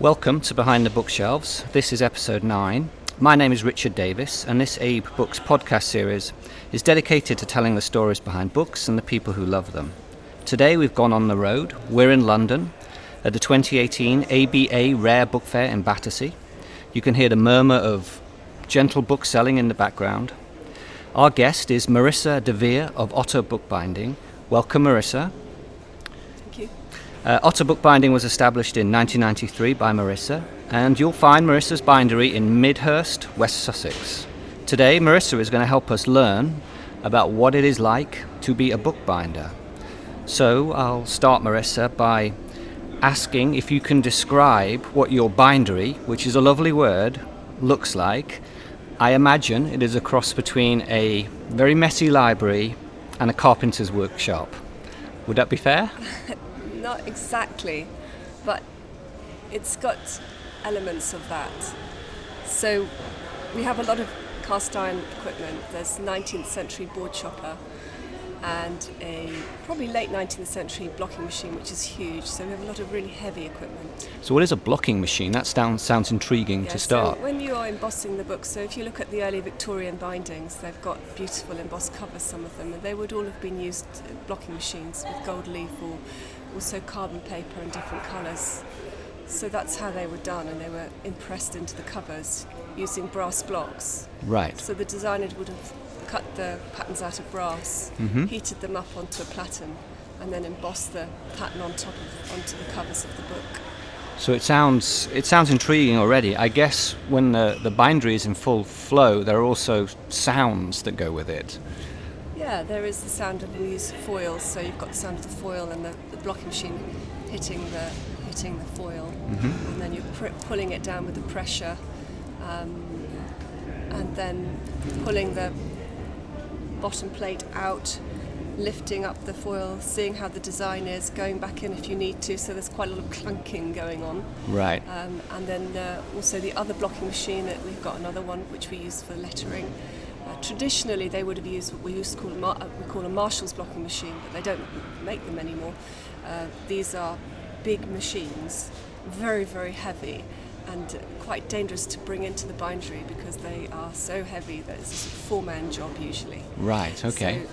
Welcome to Behind the Bookshelves. This is episode 9. My name is Richard Davis, and this Abe Books podcast series is dedicated to telling the stories behind books and the people who love them. Today we've gone on the road. We're in London at the 2018 ABA Rare Book Fair in Battersea. You can hear the murmur of gentle book selling in the background. Our guest is Marissa DeVere of Otter Bookbinding. Welcome, Marissa. Uh, Otter Bookbinding was established in 1993 by Marissa, and you'll find Marissa's bindery in Midhurst, West Sussex. Today, Marissa is going to help us learn about what it is like to be a bookbinder. So, I'll start, Marissa, by asking if you can describe what your bindery, which is a lovely word, looks like. I imagine it is a cross between a very messy library and a carpenter's workshop. Would that be fair? Not exactly, but it's got elements of that. So we have a lot of cast iron equipment. There's 19th century board chopper and a probably late 19th century blocking machine, which is huge. So we have a lot of really heavy equipment. So, what is a blocking machine? That sounds, sounds intriguing Yeah, to start. So when you are embossing the books, so if you look at the early Victorian bindings, they've got beautiful embossed covers, some of them, and they would all have been used uh, blocking machines with gold leaf or also carbon paper in different colours. So that's how they were done, and they were impressed into the covers using brass blocks. right. So the designers would have cut the patterns out of brass, Mhm. heated them up onto a platen, and then embossed the pattern on top of onto the covers of the book. So it sounds it sounds intriguing already. I guess when the, the bindery is in full flow, there are also sounds that go with it. Yeah, there is the sound of we use foils, so you've got the sound of the foil and the, the blocking machine hitting the hitting the foil, Mm-hmm. and then you're pr- pulling it down with the pressure, um, and then pulling the bottom plate out, lifting up the foil, seeing how the design is, going back in if you need to. So there's quite a lot of clunking going on. Right. Um, and then uh, also the other blocking machine, that we've got another one which we use for lettering. Uh, traditionally, they would have used what we used to call a, uh, we call a Marshall's blocking machine, but they don't make them anymore. Uh, these are big machines, very, very heavy, and quite dangerous to bring into the bindery because they are so heavy that it's a sort of four-man job usually. Right. Okay. So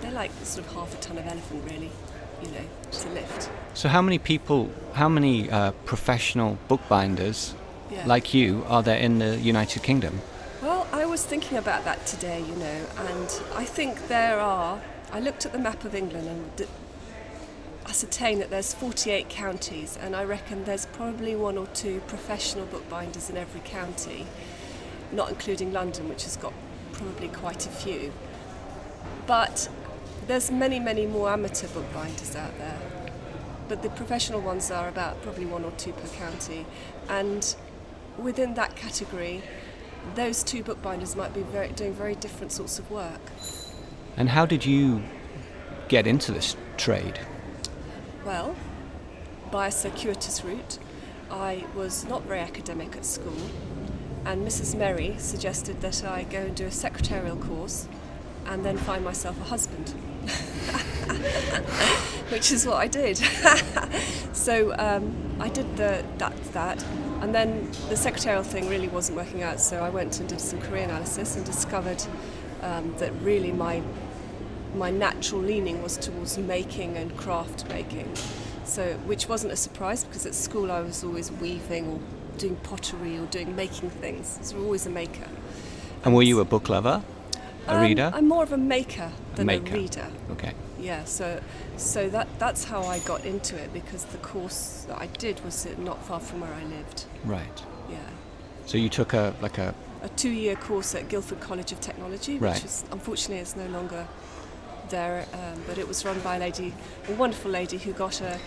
they're like sort of half a ton of elephant, really, you know, to lift. So how many people, how many uh, professional bookbinders Yeah. like you are there in the United Kingdom? I was thinking about that today, you know, and I think there are. I looked at the map of England and d- ascertained that there's 48 counties, and I reckon there's probably one or two professional bookbinders in every county, not including London, which has got probably quite a few. But there's many, many more amateur bookbinders out there. But the professional ones are about probably one or two per county, and within that category, those two bookbinders might be very, doing very different sorts of work. And how did you get into this trade? Well, by a circuitous route, I was not very academic at school, and Mrs. Merry suggested that I go and do a secretarial course and then find myself a husband. Which is what I did. so um, I did the, that, that, and then the secretarial thing really wasn't working out. So I went and did some career analysis and discovered um, that really my my natural leaning was towards making and craft making. So, which wasn't a surprise because at school I was always weaving or doing pottery or doing making things. I was always a maker. And were you a book lover? A Um, reader? I'm more of a maker than a, maker. reader. Okay. Yeah, so so that that's how I got into it because the course that I did was not far from where I lived. Right. Yeah. So you took a like a a two-year course at Guildford College of Technology, which Right. is unfortunately is no longer there, um, but it was run by a lady, a wonderful lady who got a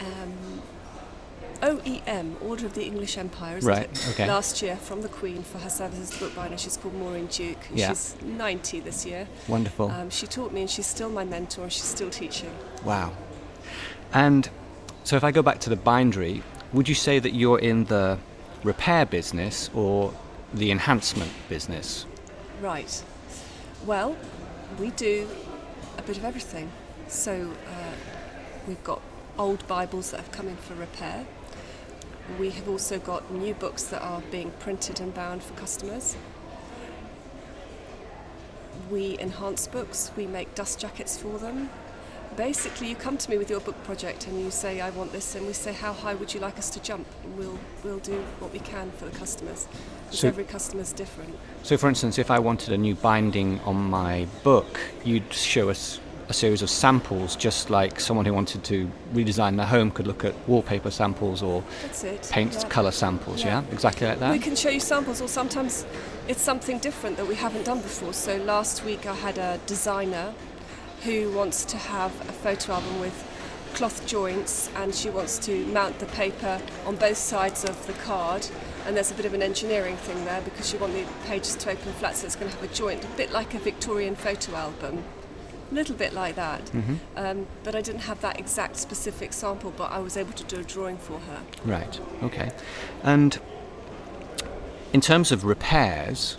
um, OEM, Order of the English Empire, isn't Right, it? okay. Last year from the Queen for her services to bookbinder. She's called Maureen Duke. Yeah. She's 90 this year. wonderful. Um, she taught me, and she's still my mentor. and She's still teaching. Wow. And so if I go back to the bindery, would you say that you're in the repair business or the enhancement business? Right. Well, we do a bit of everything. So uh, we've got old Bibles that have come in for repair. We have also got new books that are being printed and bound for customers. We enhance books, we make dust jackets for them. Basically, you come to me with your book project and you say, I want this, and we say, How high would you like us to jump? And we'll, we'll do what we can for the customers. So- every customer's different. So, for instance, if I wanted a new binding on my book, you'd show us a series of samples, just like someone who wanted to redesign their home could look at wallpaper samples or paint yeah. colour samples, yeah? Yeah. Exactly like that? We can show you samples, or sometimes it's something different that we haven't done before. So last week I had a designer who wants to have a photo album with cloth joints, and she wants to mount the paper on both sides of the card. And there's a bit of an engineering thing there because you want the pages to open flat, so it's going to have a joint, a bit like a Victorian photo album. A little bit like that. hmm Um, but I didn't have that exact specific sample, but I was able to do a drawing for her. Right, okay. And in terms of repairs,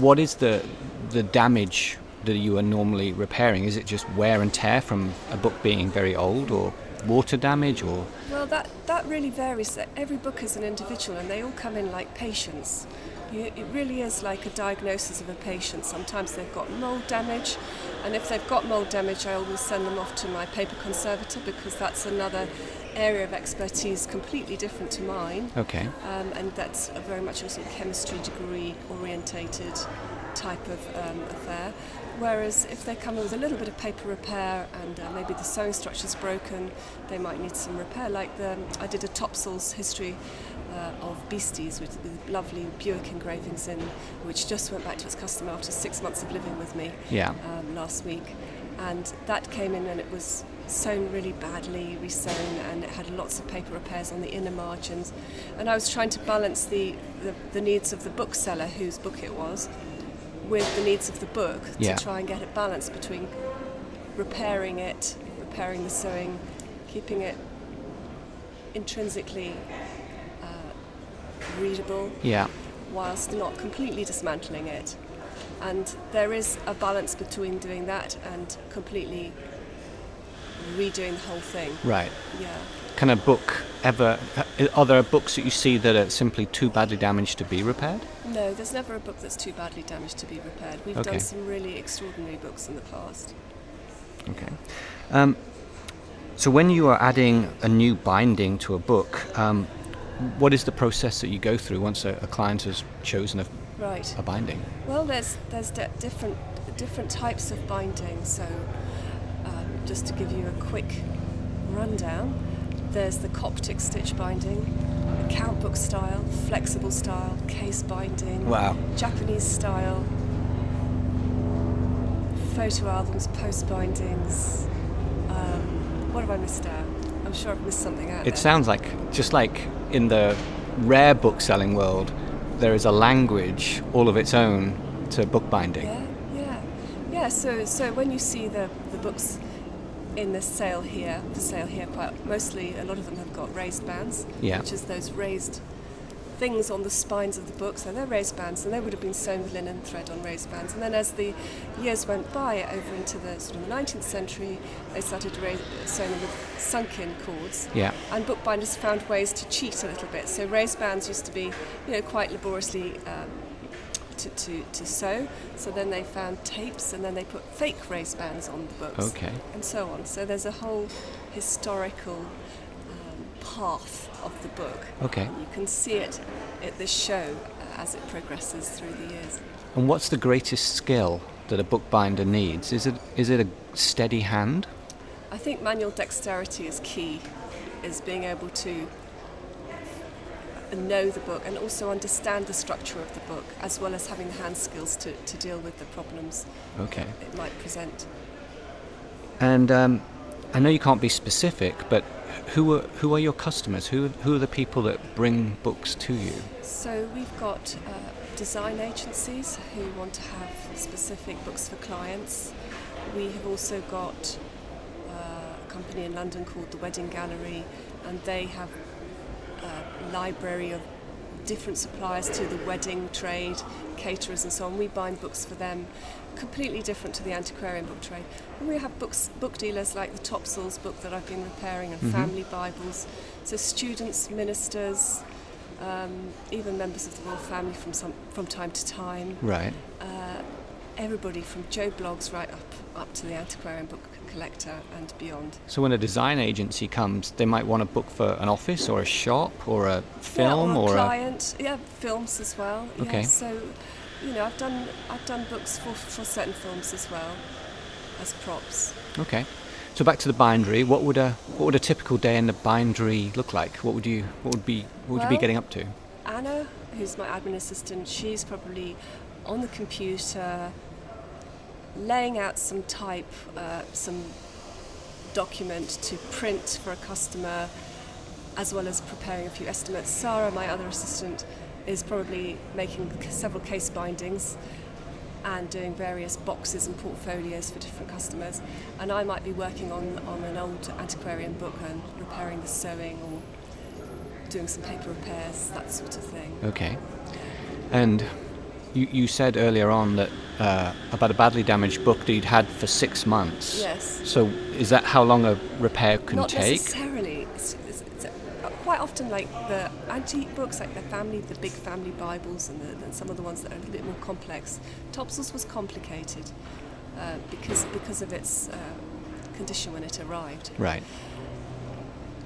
what is the, the damage that you are normally repairing? Is it just wear and tear from a book being very old or water damage or. Well, that, that really varies. Every book is an individual and they all come in like patients. You, it really is like a diagnosis of a patient. Sometimes they've got mold damage, and if they've got mold damage, I always send them off to my paper conservator because that's another area of expertise completely different to mine. Okay, Um, and that's a very much a sort of chemistry degree orientated type of um, affair. Whereas if they come in with a little bit of paper repair and uh, maybe the sewing structure's broken, they might need some repair. Like the, I did a Topsell's history uh, of beasties with, with lovely Bewick engravings in, which just went back to its customer after six months of living with me yeah. um, last week, and that came in and it was sewn really badly, resewn, and it had lots of paper repairs on the inner margins. And I was trying to balance the, the, the needs of the bookseller, whose book it was, with the needs of the book Yeah. to try and get it balanced between repairing it, repairing the sewing, keeping it intrinsically uh, readable, Yeah. whilst not completely dismantling it. And there is a balance between doing that and completely redoing the whole thing. Right. Yeah. Can a book ever. Are there books that you see that are simply too badly damaged to be repaired? No, there's never a book that's too badly damaged to be repaired. We've Okay. done some really extraordinary books in the past. Okay. Um, so when you are adding a new binding to a book, um, what is the process that you go through once a, a client has chosen a, Right. a binding? Well, there's there's di- different different types of binding. So, um, just to give you a quick rundown, there's the Coptic stitch binding, account book style, flexible style, case binding, Wow. Japanese style, photo albums, post bindings. Um, what have I missed out? I'm sure I've missed something out. It there. sounds like just like in the rare book selling world, there is a language all of its own to bookbinding. Yeah, yeah, yeah. So, so when you see the the books in the sale here, for sale here, quite mostly a lot of them have got raised bands, Yeah. which is those raised things on the spines of the book. So they're raised bands, and they would have been sewn with linen thread on raised bands. And then as the years went by, over into the sort of the 19th century, they started raise, sewing with sunken cords. Yeah. And bookbinders found ways to cheat a little bit. So raised bands used to be, you know, quite laboriously um, to, to, to sew. So then they found tapes, and then they put fake raised bands on the books, Okay. and so on. So there's a whole historical um, path of the book. Okay. You can see it at this show as it progresses through the years. And what's the greatest skill that a bookbinder needs? Is it is it a steady hand? I think manual dexterity is key, is being able to know the book and also understand the structure of the book, as well as having the hand skills to, to deal with the problems Okay. it might present. And um, I know you can't be specific, but who are who are your customers? Who who are the people that bring books to you? So we've got uh, design agencies who want to have specific books for clients. We have also got uh, a company in London called the Wedding Gallery, and they have library of different suppliers to the wedding trade, caterers, and so on. We bind books for them. completely different to the antiquarian book trade. We have books, book dealers like the Topsell's book that I've been repairing, and Mhm. family Bibles. So students, ministers, um, even members of the royal family from some from time to time. Right. Uh, everybody from Joe Bloggs right up up to the antiquarian book collector and beyond. So when a design agency comes, they might want a book for an office or a shop or a Yeah, film or a or a. client. Yeah, films as well. Okay. Yeah, so you know, I've done I've done books for, for certain films as well as props. Okay. So back to the bindery. What would a what would a typical day in the bindery look like? What would you what would be what would you be getting up to? Anna, who's my admin assistant, she's probably on the computer laying out some type, uh, some document to print for a customer, as well as preparing a few estimates. Sarah, my other assistant, is probably making several case bindings and doing various boxes and portfolios for different customers. And I might be working on, on an old antiquarian book and repairing the sewing or doing some paper repairs, that sort of thing. Okay. And you, you said earlier on that uh, about a badly damaged book that you'd had for six months. Yes. So is that how long a repair can Not take? necessarily. It's, it's, it's uh, quite often like the antique books, like the family, the big family Bibles, and, the, and some of the ones that are a little bit more complex. Topsell's was complicated uh, because because of its uh, condition when it arrived. Right.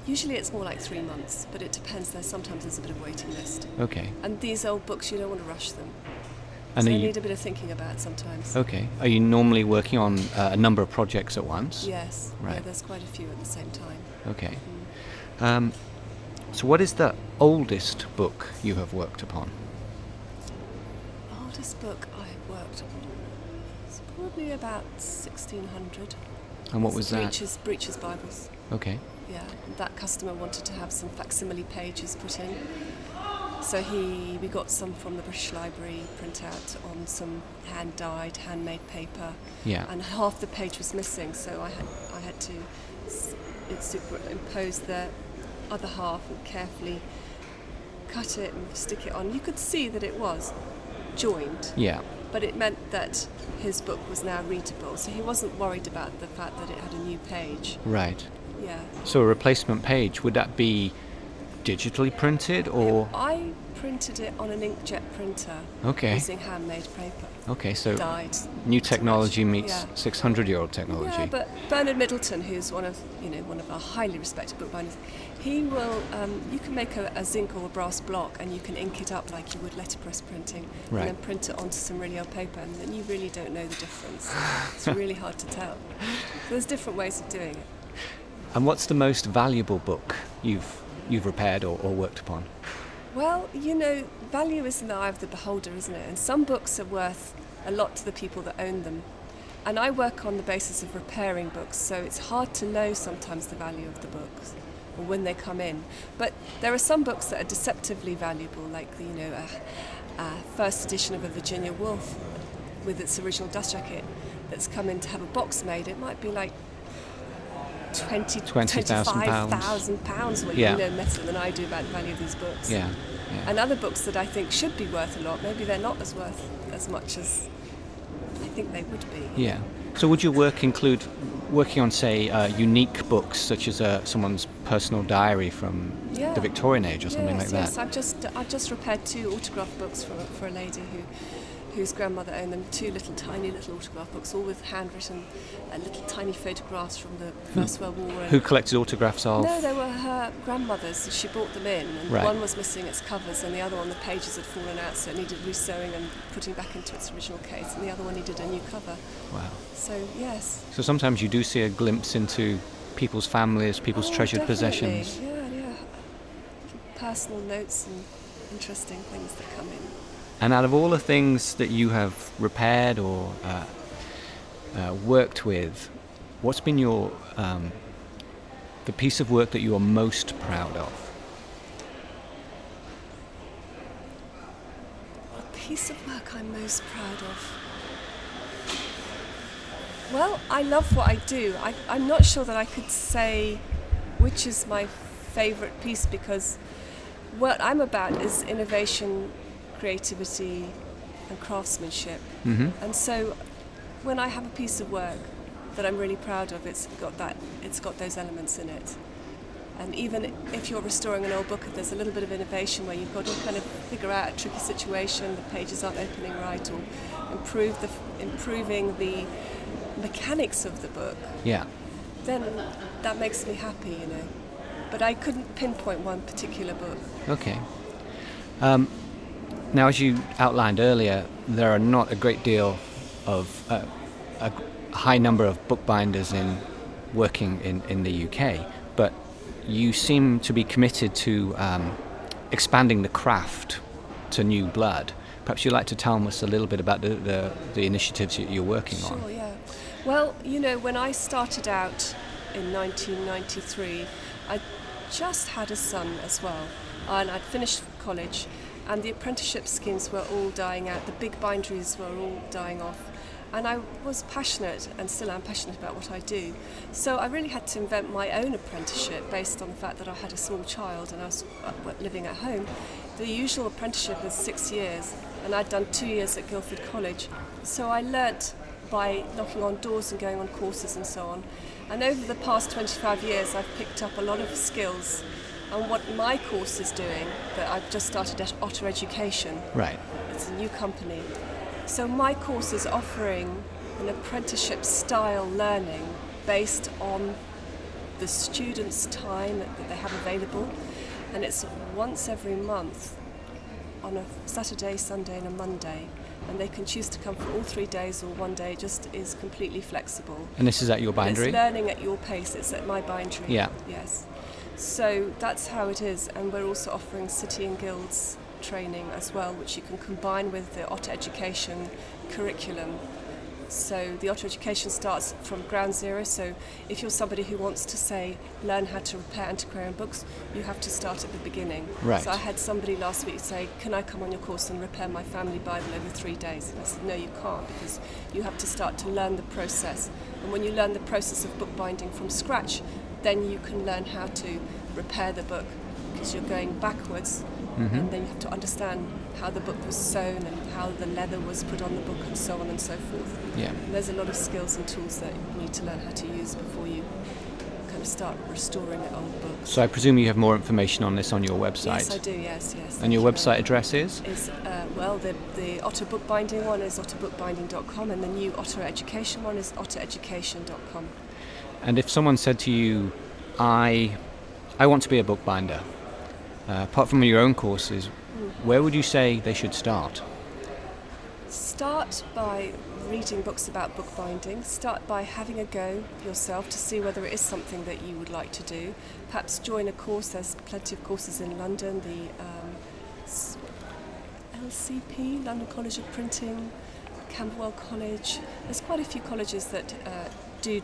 Usually it's more like three months, but it depends. There's sometimes there's a bit of waiting list. Okay. And these old books, you don't want to rush them. And so you, need a bit of thinking about sometimes. okay. Are you normally working on uh, a number of projects at once? Yes. Yeah, Right. there's quite a few at the same time. Okay. Mm. Um, so what is the oldest book you have worked upon? Oldest book I've worked on is probably about 1600. And what was that? Breeches, Breeches Bibles. Okay. Yeah, that customer wanted to have some facsimile pages put in. So he, we got some from the British Library printout on some hand dyed, handmade paper, Yeah. and half the page was missing. So I had, I had to it superimpose the other half and carefully cut it and stick it on. You could see that it was joined, Yeah. but it meant that his book was now readable. So he wasn't worried about the fact that it had a new page. Right. Yeah. So a replacement page would that be digitally printed or I printed it on an inkjet printer okay? using handmade paper, Okay. So dyed. new technology meets Yeah. 600-year-old technology. Yeah, but Bernard Middleton, who's one of you know one of our highly respected bookbinders, he will. Um, you can make a, a zinc or a brass block, and you can ink it up like you would letterpress printing, Right. and then print it onto some really old paper, and then you really don't know the difference. it's really hard to tell. So there's different ways of doing it. And what's the most valuable book you've you've repaired or, or worked upon? Well, you know, value is in the eye of the beholder, isn't it? And some books are worth a lot to the people that own them. And I work on the basis of repairing books, so it's hard to know sometimes the value of the books or when they come in. But there are some books that are deceptively valuable, like the, you know, a, a first edition of a Virginia Woolf with its original dust jacket that's come in to have a box made. It might be like 20, 20,000 pounds. 25,000 pounds what Yeah. you know better than I do about the value of these books. Yeah. yeah. And other books that I think should be worth a lot, maybe they're not as worth as much as I think they would be. Yeah. So would your work include working on, say, uh, unique books such as uh, someone's personal diary from Yeah. the Victorian age or something yes, like that? yes. I've just I've just repaired two autograph books for for a lady who whose grandmother owned them. Two little tiny little autograph books, all with handwritten, uh, little tiny photographs from the First World War. Who collected autographs of? No, they were her grandmother's. She brought them in, and Right. one was missing its covers, and the other one, the pages had fallen out, so it needed resewing and putting back into its original case, and the other one needed a new cover. Wow. So yes, So sometimes you do see a glimpse into people's families, people's Oh, treasured definitely. possessions. Yeah, yeah. Personal notes and interesting things that come in. And out of all the things that you have repaired or uh, uh, worked with, what's been your um, the piece of work that you are most proud of? A piece of work I'm most proud of. Well, I love what I do. I, I'm not sure that I could say which is my favourite piece because what I'm about is innovation, creativity, and craftsmanship. hmm And so when I have a piece of work that I'm really proud of, it's got that, it's got those elements in it. And even if you're restoring an old book, if there's a little bit of innovation where you've got to kind of figure out a tricky situation, the pages aren't opening right, or improve the, improving the mechanics of the book, Yeah. then that makes me happy, you know. But I couldn't pinpoint one particular book. Okay. Um, now, as you outlined earlier, there are not a great deal of uh, a high number of bookbinders in working in, in the UK, but you seem to be committed to um, expanding the craft to new blood. Perhaps you'd like to tell us a little bit about the, the, the initiatives you're working Sure, on. Sure, yeah. Well, you know, when I started out in 1993, I just had a son as well, and I'd finished college, and the apprenticeship schemes were all dying out. The big binderies were all dying off, and I was passionate, and still am passionate about what I do. So I really had to invent my own apprenticeship based on the fact that I had a small child and I was uh, living at home. The usual apprenticeship is six years, and I'd done two years at Guildford College. So I learnt by knocking on doors and going on courses and so on. And over the past 25 years, I've picked up a lot of skills. And what my course is doing, that I've just started at Otter Education, Right. it's a new company. So my course is offering an apprenticeship style learning based on the students' time that they have available. And it's once every month on a Saturday, Sunday, and a Monday. And they can choose to come for all three days or one day, it just is completely flexible. And this is at your bindery? It's learning at your pace, it's at my bindery. Yeah. Yes. So that's how it is. And we're also offering City and Guilds training as well, which you can combine with the Otter Education curriculum. So the Otter Education starts from ground zero. So if you're somebody who wants to say learn how to repair antiquarian books, you have to start at the beginning. Right. So I had somebody last week say, "Can I come on your course and repair my family Bible over three days?" And I said, "No, you can't because you have to start to learn the process. And when you learn the process of bookbinding from scratch, then you can learn how to repair the book because you're going backwards Mm-hmm. and then you have to understand how the book was sewn and how the leather was put on the book and so on and so forth. Yeah. And there's a lot of skills and tools that you need to learn how to use before you kind of start restoring an old book. So I presume you have more information on this on your website. Yes, I do. Yes, yes. And your you website address is? is uh, well the the Otter bookbinding one is otterbookbinding.com and the new Otter Education one is ottereducation.com. And if someone said to you, I, I want to be a bookbinder, uh, apart from your own courses, where would you say they should start? Start by reading books about bookbinding. Start by having a go yourself to see whether it is something that you would like to do. Perhaps join a course. There's plenty of courses in London. The um, LCP, London College of Printing, Camberwell College. There's quite a few colleges that uh, do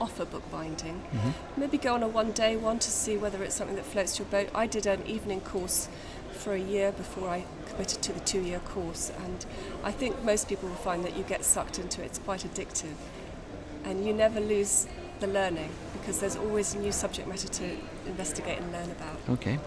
offer bookbinding. Mm-hmm. Maybe go on a one-day one to see whether it's something that floats your boat. I did an evening course for a year before I committed to the two-year course, and I think most people will find that you get sucked into it. It's quite addictive, and you never lose the learning because there's always a new subject matter to investigate and learn about. Okay.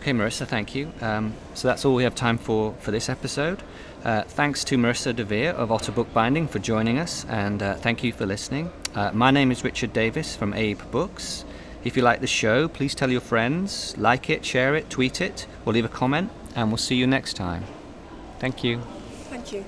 Okay, Marissa, thank you. Um, so that's all we have time for for this episode. Uh, thanks to Marissa DeVere of Otter Bookbinding for joining us, and uh, thank you for listening. Uh, my name is Richard Davis from Abe Books. If you like the show, please tell your friends, like it, share it, tweet it, or leave a comment, and we'll see you next time. Thank you. Thank you.